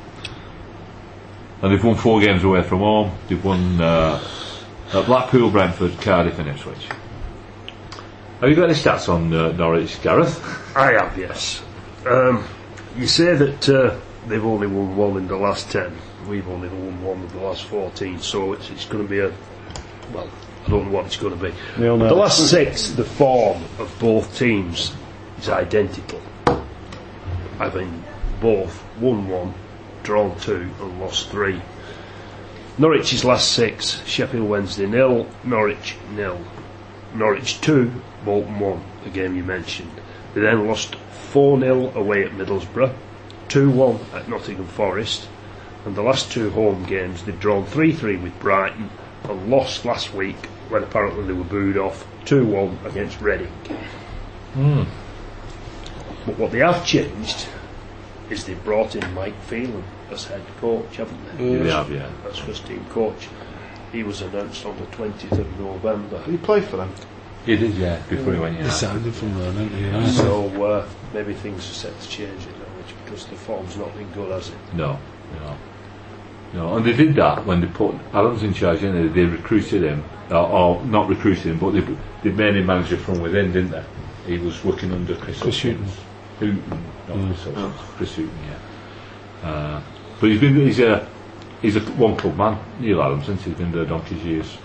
[SPEAKER 1] And they've won four games away from home. They've won uh, at Blackpool, Brentford, Cardiff, and Ipswich. Have you got any stats on uh, Norwich, Gareth?
[SPEAKER 3] I have, yes. Um, you say that uh, they've only won one in the last 10. We've only won one in the last 14, so it's, it's going to be a. Well, I don't know what it's going to be.
[SPEAKER 5] Nil nil.
[SPEAKER 3] The last six, the form of both teams is identical. I Having both won one, drawn two, and lost three. Norwich's last six Sheffield Wednesday nil, Norwich nil. Norwich 2, Bolton 1, the game you mentioned. They then lost 4 0 away at Middlesbrough, 2 1 at Nottingham Forest, and the last two home games they've drawn 3 3 with Brighton and lost last week when apparently they were booed off 2 1 against Reading. Hmm. But what they have changed is they've brought in Mike Phelan as head coach, haven't they?
[SPEAKER 1] They have, yeah.
[SPEAKER 3] As first team coach. He was announced on the 20th of November.
[SPEAKER 5] Did he play for them?
[SPEAKER 1] He did, yeah, before he went
[SPEAKER 2] he sounded from there, didn't he? Yeah.
[SPEAKER 3] So uh, maybe things are set to change at Norwich because the form's not been good, has it?
[SPEAKER 1] No, no. No, and they did that when they put Adams in charge, didn't they? They recruited him, or, or not recruited him, but they, they made him manager from within, didn't they? He was working under Chris,
[SPEAKER 2] Chris
[SPEAKER 1] Hughton. Houghton, not Chris Houghton, Chris Houghton, yeah. Uh, but he's been, he's a, he's a one club man, Neil Adams, since he's been there donkey's years.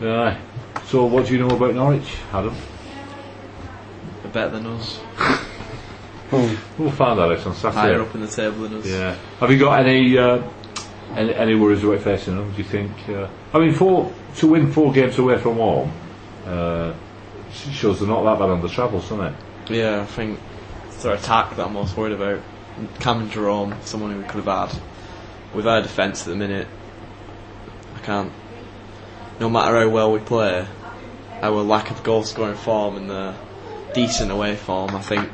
[SPEAKER 1] Aye. So what do you know about Norwich, Adam?
[SPEAKER 4] They're better than us.
[SPEAKER 1] We'll find that out on Saturday.
[SPEAKER 4] Higher up in the table than us.
[SPEAKER 1] Yeah. Have you got any uh, any, any worries about facing them? Do you think? Uh, I mean, four to win four games away from home uh, shows they're not that bad on the travels, doesn't it?
[SPEAKER 4] Yeah, I think it's their attack that I'm most worried about. Cameron Jerome, someone who we could have had. With our defence at the minute, I can't. No matter how well we play, our lack of goal scoring form and the decent away form, I think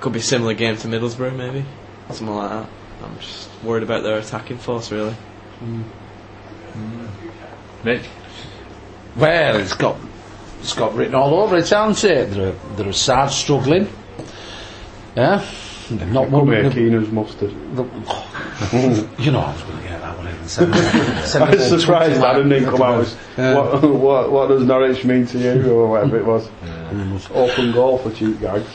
[SPEAKER 4] could be a similar game to Middlesbrough, maybe something like that. I'm just worried about their attacking force, really. Hmm.
[SPEAKER 1] Nick,
[SPEAKER 2] Well, it's got it's got written all over it, hasn't it? They're a, they're a side struggling. Yeah, not
[SPEAKER 5] Could
[SPEAKER 2] one
[SPEAKER 5] be a
[SPEAKER 2] of the,
[SPEAKER 5] Keener's mustard.
[SPEAKER 2] You know, I was going to get that one in. Send, send
[SPEAKER 5] I
[SPEAKER 2] the
[SPEAKER 5] was surprised
[SPEAKER 2] 20
[SPEAKER 5] that didn't
[SPEAKER 2] back.
[SPEAKER 5] come out.
[SPEAKER 2] Yeah.
[SPEAKER 5] What, what, what does Norwich mean to you, or whatever it was? Open goal for cheap gags.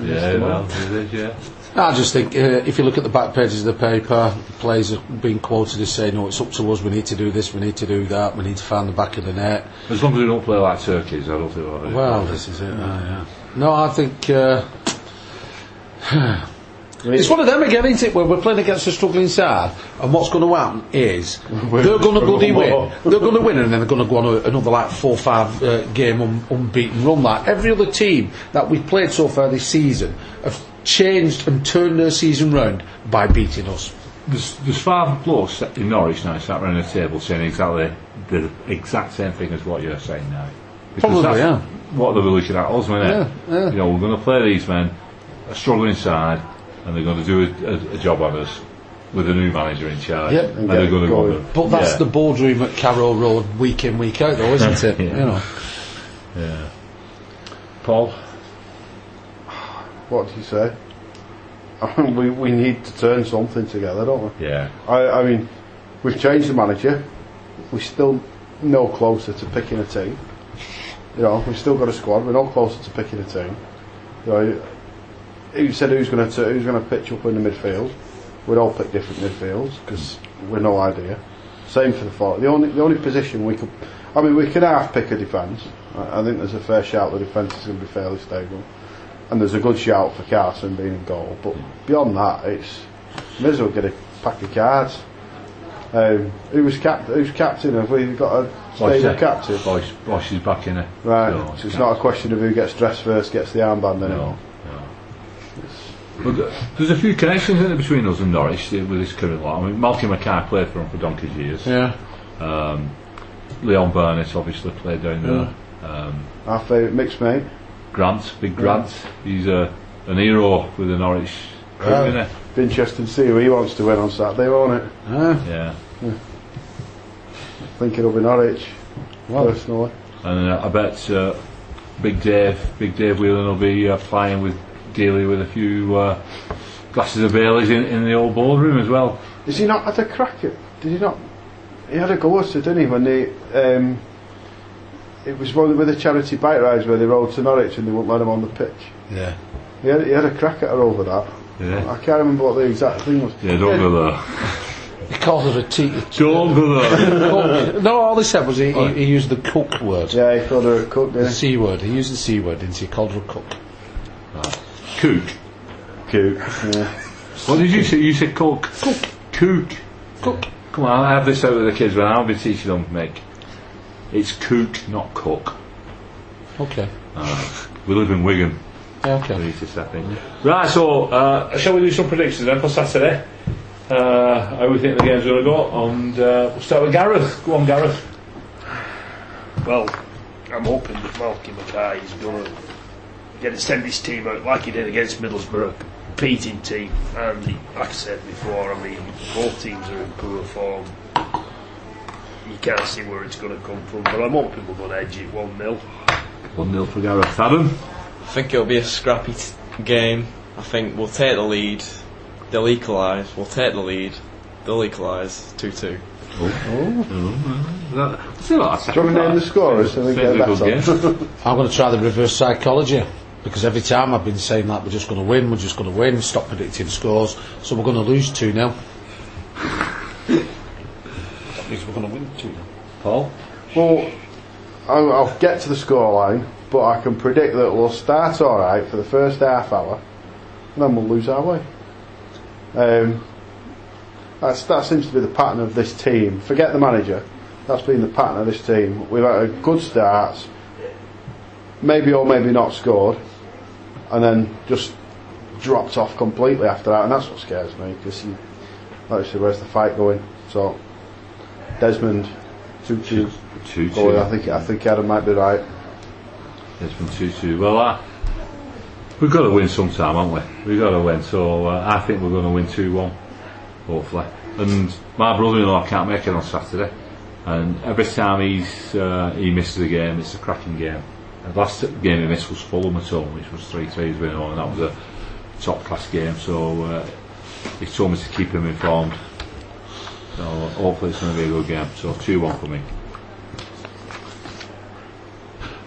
[SPEAKER 1] yeah, well, it is, yeah.
[SPEAKER 2] I just think uh, if you look at the back pages of the paper, the players are being quoted as saying, "No, it's up to us. We need to do this. We need to do that. We need to find the back of the net."
[SPEAKER 1] As long as we don't play like turkeys, I don't think. Well,
[SPEAKER 2] Well, this is it. uh, yeah. No, I think uh, it's one of them again, isn't it? Where we're playing against a struggling side, and what's going to happen is they're going to bloody win. They're going to win, and then they're going to go on a, another like four, five uh, game un, unbeaten run. Like every other team that we've played so far this season have changed and turned their season round by beating us.
[SPEAKER 1] There's, there's five blokes in Norwich now sat around the table saying exactly the exact same thing as what you're saying now. Because
[SPEAKER 2] Probably,
[SPEAKER 1] that's
[SPEAKER 2] yeah.
[SPEAKER 1] What they're looking at us, isn't it?
[SPEAKER 2] Yeah, yeah.
[SPEAKER 1] You know, we're going to play these men, a struggling side, and they're going to do a, a, a job on us with a new manager in charge.
[SPEAKER 2] Yep.
[SPEAKER 1] And
[SPEAKER 5] And
[SPEAKER 1] they're
[SPEAKER 5] get
[SPEAKER 1] going to go.
[SPEAKER 2] But that's
[SPEAKER 1] yeah.
[SPEAKER 2] the boardroom at Carrow Road week in, week out, though, isn't it?
[SPEAKER 1] Yeah.
[SPEAKER 2] You know.
[SPEAKER 1] Yeah. Paul.
[SPEAKER 5] What did you say? we we need to turn something together, don't we?
[SPEAKER 1] Yeah.
[SPEAKER 5] I, I mean, we've changed the manager. We're still no closer to picking a team. You know, we've still got a squad. We're no closer to picking a team. You know, who said who's going to who's going to pitch up in the midfield? We'd all pick different midfields because we're no idea. Same for the forward. The only the only position we could, I mean, we could half pick a defence. I, I think there's a fair shout the defence is going to be fairly stable, and there's a good shout for Carson being in goal. But beyond that, it's may as well get a pack of cards. Um, who was cap- Who's captain? Have we got a stable captain?
[SPEAKER 1] Boyce, Boyce is back in it.
[SPEAKER 5] Right.
[SPEAKER 1] So,
[SPEAKER 5] So it's not a question of who gets dressed first gets the armband anymore.
[SPEAKER 1] No. But there's a few connections in it between us and Norwich uh, with this current lot. I mean, Malky Mackay played for him for donkey's years.
[SPEAKER 2] Yeah.
[SPEAKER 1] Um, Leon Barnett obviously played down there. Um,
[SPEAKER 5] Our favourite mixed mate.
[SPEAKER 1] Grant, big Grant, he's a, an hero with the Norwich crew,
[SPEAKER 2] Yeah.
[SPEAKER 1] isn't
[SPEAKER 5] Be interesting to see who he wants to win on Saturday, won't it?
[SPEAKER 2] Ah,
[SPEAKER 1] he? Yeah.
[SPEAKER 5] I think it'll be Norwich,
[SPEAKER 2] well,
[SPEAKER 5] personally.
[SPEAKER 1] And uh, I bet uh, Big Dave, Big Dave Whelan will be uh, flying with Daly with a few uh, glasses of Baileys in, in the old boardroom as well.
[SPEAKER 5] Has he not had a crack at? Did he not? He had a go at it, didn't he? When they, um, it was one with the charity bike rides where they rode to Norwich and they wouldn't let him on the pitch.
[SPEAKER 2] yeah.
[SPEAKER 5] He had, he had a crack at her over that.
[SPEAKER 1] Yeah.
[SPEAKER 5] I can't remember what the exact thing was.
[SPEAKER 1] Yeah, don't go there.
[SPEAKER 2] He called her a tea.
[SPEAKER 1] Don't go there.
[SPEAKER 2] no, all he said was he, he, he used the cook word.
[SPEAKER 5] Yeah, he called her a cook,
[SPEAKER 2] The
[SPEAKER 5] didn't he?
[SPEAKER 2] C word. He used the C word, didn't he? He called her a cook.
[SPEAKER 1] Kook.
[SPEAKER 5] Cook. Yeah.
[SPEAKER 1] What did you say? You said cook. Cook. Kook.
[SPEAKER 2] Cook.
[SPEAKER 1] Come on, I'll have this out with the kids when I'll be teaching them, Mick. It's kook, not cook.
[SPEAKER 2] Okay.
[SPEAKER 1] We live in Wigan.
[SPEAKER 2] Yeah,
[SPEAKER 1] We
[SPEAKER 2] okay.
[SPEAKER 1] need to step in. Right, so uh, shall we do some predictions then for Saturday? Uh, how we think the game's going to go, and uh, we'll start with Gareth. Go on, Gareth.
[SPEAKER 3] Well, I'm hoping that Malky Mackay is going to get to send his team out like he did against Middlesbrough, competing team. And he, like I said before, I mean, both teams are in poor form. You can't see where it's going to come from, but I'm hoping we're going to edge it 1 0.
[SPEAKER 1] 1 0 for Gareth. Adam?
[SPEAKER 4] I think it'll be a scrappy t- game. I think we'll take the lead. They'll equalise. We'll take the lead. They'll equalise. 2 2.
[SPEAKER 1] Oh, That's a lot.
[SPEAKER 5] Do you want me to name the scorers so we get a on?
[SPEAKER 2] I'm going to try the reverse psychology because every time I've been saying that we're just going to win, we're just going to win, stop predicting scores, so we're going to lose 2 0. that means we're going to win 2 0.
[SPEAKER 1] Paul?
[SPEAKER 5] Well, I'll, I'll get to the scoreline, but I can predict that we'll start all right for the first half hour, and then we'll lose our way. Um, that's, that seems to be the pattern of this team. Forget the manager. That's been the pattern of this team. We've had a good start, maybe or maybe not scored, and then just dropped off completely after that, and that's what scares me because you, like where's the fight going? So, Desmond, two two.
[SPEAKER 1] 2 2.
[SPEAKER 5] Oh, I think I think Adam might be right.
[SPEAKER 1] It's been 2 2. Well, uh, we've got to win sometime, haven't we? We've got to win, so uh, I think we're going to win 2 1, hopefully. And my brother in law can't make it on Saturday, and every time he's uh, he misses a game, it's a cracking game. The last game he missed was Fulham at home, which was 3 3 he's winning on, and that was a top class game, so uh, he told me to keep him informed. So hopefully it's going to be a good game. So 2 1 for me.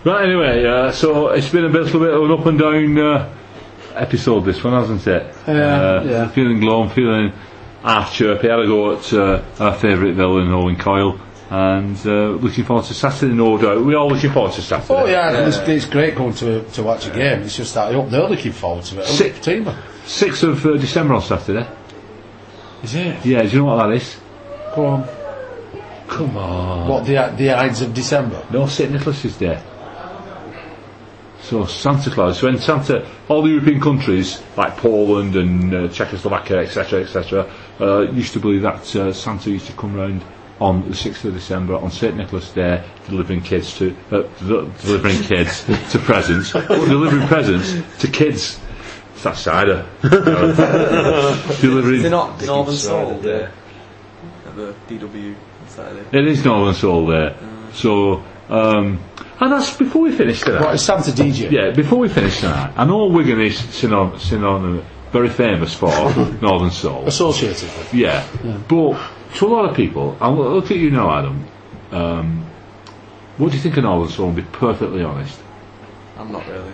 [SPEAKER 1] Right, anyway, uh, so it's been a bit, little bit of an up and down uh, episode, this one, hasn't it?
[SPEAKER 2] Yeah,
[SPEAKER 1] uh,
[SPEAKER 2] yeah.
[SPEAKER 1] Feeling glum, feeling half chirpy. Had a go at uh, our favourite villain, Owen Coyle, and uh, looking forward to Saturday, no doubt. We're all looking forward to Saturday.
[SPEAKER 2] Oh, yeah, It's, it's great going to, to watch a game. It's just that I hope they're looking forward to it. I hope
[SPEAKER 1] Sick.
[SPEAKER 2] the team
[SPEAKER 1] 6th of uh, December on Saturday.
[SPEAKER 2] Is it?
[SPEAKER 1] Yeah, do you know what that is?
[SPEAKER 2] Go on.
[SPEAKER 1] Come on.
[SPEAKER 2] What, the, the Ides of December?
[SPEAKER 1] No, St Nicholas is there. So Santa Claus, when Santa, all the European countries like Poland and uh, Czechoslovakia, etc., etc., uh, used to believe that uh, Santa used to come round on the 6th of December on St Nicholas Day, delivering kids to uh, del- delivering kids to presents, delivering presents to kids. It's that cider. delivering.
[SPEAKER 4] Is not Northern Soul Day? At the DW Saturday.
[SPEAKER 1] It is Northern Soul Day. So, um, and that's before we finish tonight.
[SPEAKER 2] What, is Santa DJ?
[SPEAKER 1] Yeah, before we finish tonight, I know Wigan is synonym, synonym very famous for Northern Soul.
[SPEAKER 2] Associated with.
[SPEAKER 1] Yeah. But to a lot of people, I'll look at you now, Adam. Um, what do you think of Northern Soul? And be perfectly honest.
[SPEAKER 4] I'm not really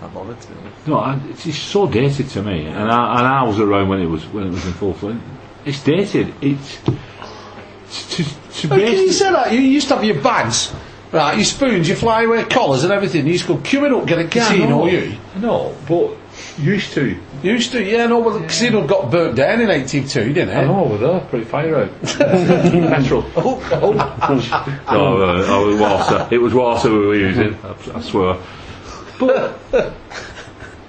[SPEAKER 4] that bothered to be honest.
[SPEAKER 1] No, I, it's, it's so dated to me, and I, and I was around when it was when it was in full swing. It's dated. It's to, to
[SPEAKER 2] How can you
[SPEAKER 1] base,
[SPEAKER 2] say that? You used to have your bags, right? Your spoons, your flyaway collars, and everything. You used to go queuing up, get a casino.
[SPEAKER 1] no.
[SPEAKER 2] You
[SPEAKER 1] no, but used to.
[SPEAKER 2] used to, yeah. No, well, the casino got burnt down in '82, didn't it?
[SPEAKER 1] I know, over there, pretty fire out. Petrol.
[SPEAKER 2] Oh, oh.
[SPEAKER 1] No, uh, oh, it was water. It was water we were using. I, I swear. But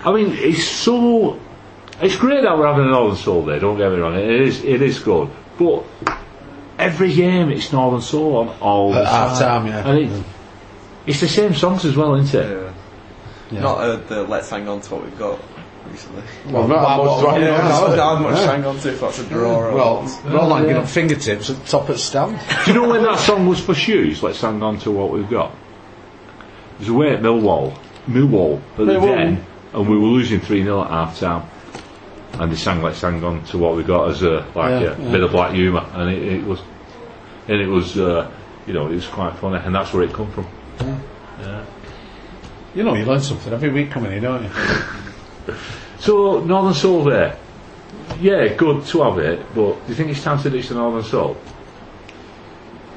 [SPEAKER 1] I mean, it's so. It's great that we're having an Northern Soul there. Don't get me wrong. It is. It is good. But every game, it's Northern Soul on all the
[SPEAKER 2] At half
[SPEAKER 1] time.
[SPEAKER 2] time, yeah.
[SPEAKER 1] And it, it's the same songs as well, isn't it?
[SPEAKER 4] Yeah.
[SPEAKER 2] Yeah.
[SPEAKER 4] Not uh, the let's hang on to what we've got recently.
[SPEAKER 5] Well, not
[SPEAKER 2] Well,
[SPEAKER 5] much
[SPEAKER 2] well,
[SPEAKER 5] to
[SPEAKER 2] yeah,
[SPEAKER 5] hang on to.
[SPEAKER 4] Not much to hang on to if that's a draw. or
[SPEAKER 2] Well,
[SPEAKER 4] not.
[SPEAKER 2] we're all hanging up fingertips at the top of the stand.
[SPEAKER 1] Do you know when that song was for shoes? Let's hang on to what we've got. It was away at Millwall, Millwall at the
[SPEAKER 2] Millwall.
[SPEAKER 1] Den, and we were losing three 0 at half time. And they sang "Let's hang on to what we got" as a like
[SPEAKER 2] Yeah,
[SPEAKER 1] a
[SPEAKER 2] yeah.
[SPEAKER 1] bit of black humour, and it, it was, and it was, uh, you know, it was quite funny, and that's where it come from.
[SPEAKER 2] You know, you learn something every week coming in, don't you?
[SPEAKER 1] So Northern Soul there, yeah, good to have it, but do you think it's time to ditch the Northern Soul?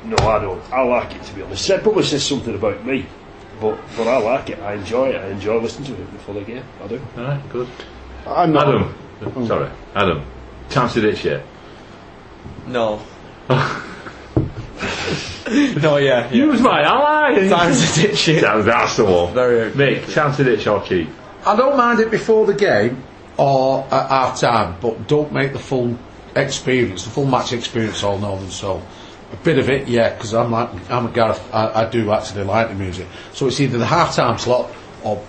[SPEAKER 3] No, I don't. I like it to be honest. It probably says something about me, but but I like it. I enjoy it. I enjoy listening to it before the game. I do.
[SPEAKER 1] All right, good.
[SPEAKER 5] I'm not.
[SPEAKER 1] Adam, hmm. sorry, Adam, time to ditch it.
[SPEAKER 4] No. no, yeah. yeah.
[SPEAKER 1] You was my ally.
[SPEAKER 4] Time to ditch it.
[SPEAKER 1] That- That's the one.
[SPEAKER 4] Very
[SPEAKER 1] Mick, time to ditch or keep.
[SPEAKER 2] I don't mind it before the game or at half time, but don't make the full experience, the full match experience all Northern Soul. A bit of it, yeah, because I'm like I'm a Gareth. I, I do actually like the music. So it's either the half time slot or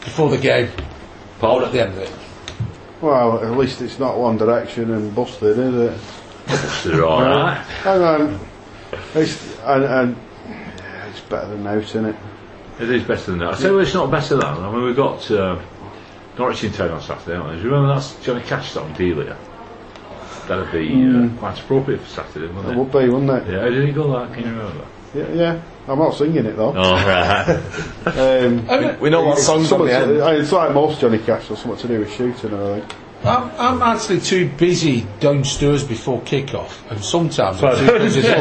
[SPEAKER 2] before the game
[SPEAKER 1] Paul,
[SPEAKER 2] or at the end of it.
[SPEAKER 5] Well, at least it's not One Direction and Busted, is it?
[SPEAKER 1] They're all right.
[SPEAKER 5] Hang on. It's, and, and it's better than out, isn't it?
[SPEAKER 1] It is better than that. I tell you what, it's not better than. That. I mean, we've got uh, Norwich in town on Saturday, aren't we? Do you remember that's Johnny Cash song, Delia? That'd be uh, quite appropriate for Saturday,
[SPEAKER 5] It
[SPEAKER 1] wouldn't
[SPEAKER 5] would be, wouldn't
[SPEAKER 1] it?
[SPEAKER 5] it?
[SPEAKER 1] Yeah, how did he go that? Can you remember?
[SPEAKER 5] Yeah, yeah. I'm not singing it though.
[SPEAKER 1] Oh, right.
[SPEAKER 5] Um,
[SPEAKER 4] We know what songs on the end.
[SPEAKER 5] it's like most Johnny Cash, or something to do with shooting, I think.
[SPEAKER 2] I'm, I'm actually too busy downstairs before kick-off, and sometimes I'm too busy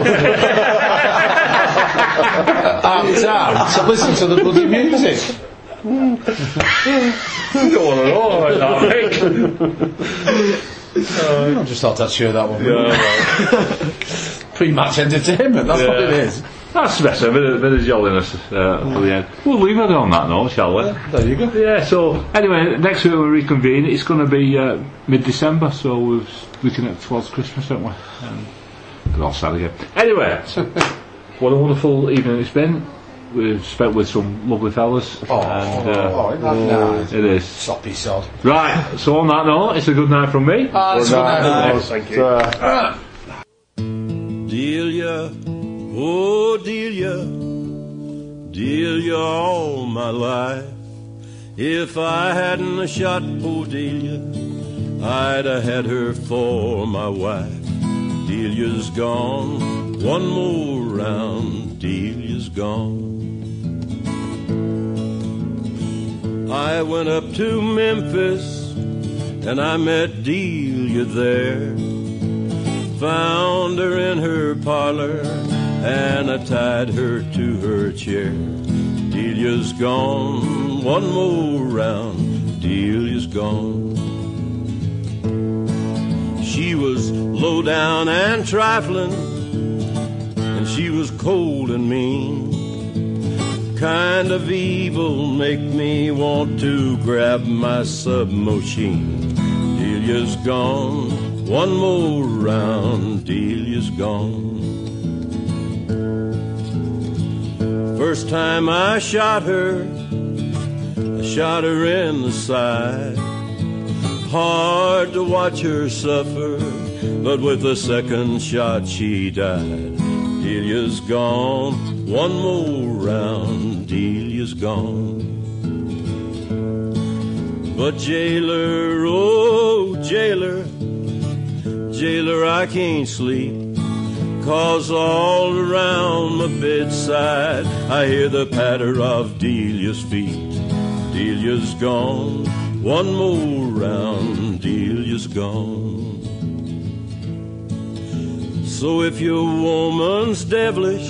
[SPEAKER 2] half time to listen to the bloody music.
[SPEAKER 1] To know like that, Mick.
[SPEAKER 2] I just thought I'd share that one.
[SPEAKER 1] Yeah, well,
[SPEAKER 2] Pre-match entertainment, that's what it is.
[SPEAKER 1] That's better, a bit of, bit of jolliness uh, for the end. We'll leave it on that note, shall we?
[SPEAKER 2] There you go.
[SPEAKER 1] Yeah, so anyway, next week we reconvene. It's going to be uh, mid December, so we're looking at towards Christmas, aren't we? Um, all sad again. Anyway, what a wonderful evening it's been. We've spent with some lovely fellas.
[SPEAKER 2] Oh,
[SPEAKER 1] and, uh,
[SPEAKER 2] oh, isn't that nice?
[SPEAKER 1] it is.
[SPEAKER 2] Soppy sod.
[SPEAKER 1] Right, so on that note, it's a good night from me.
[SPEAKER 2] Ah, that's what I-
[SPEAKER 5] Good
[SPEAKER 3] Thank you.
[SPEAKER 5] Uh,
[SPEAKER 6] Delia, oh Delia, Delia all my life. If I hadn't shot oh Delia, I'd have had her for my wife. Delia's gone, one more round, Delia's gone. I went up to Memphis and I met Delia there. Found her in her parlor and I tied her to her chair. Delia's gone, one more round, Delia's gone. Was low down and trifling, and she was cold and mean. Kind of evil make me want to grab my submachine. Delia's gone, one more round, Delia's gone. First time I shot her, I shot her in the side. Hard to watch her suffer, but with the second shot she died. Delia's gone, one more round, Delia's gone. But jailer, oh jailer, jailer, I can't sleep. Cause all around my bedside I hear the patter of Delia's feet. Delia's gone, one more round, Delia's gone. So if your woman's devilish,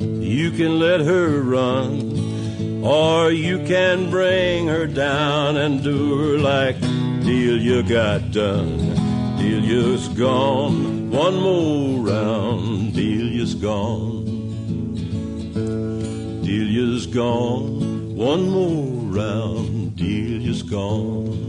[SPEAKER 6] you can let her run, or you can bring her down and do her like Delia got done. Delia's gone, one more round, Delia's gone. Delia's gone, one more round, Delia's gone.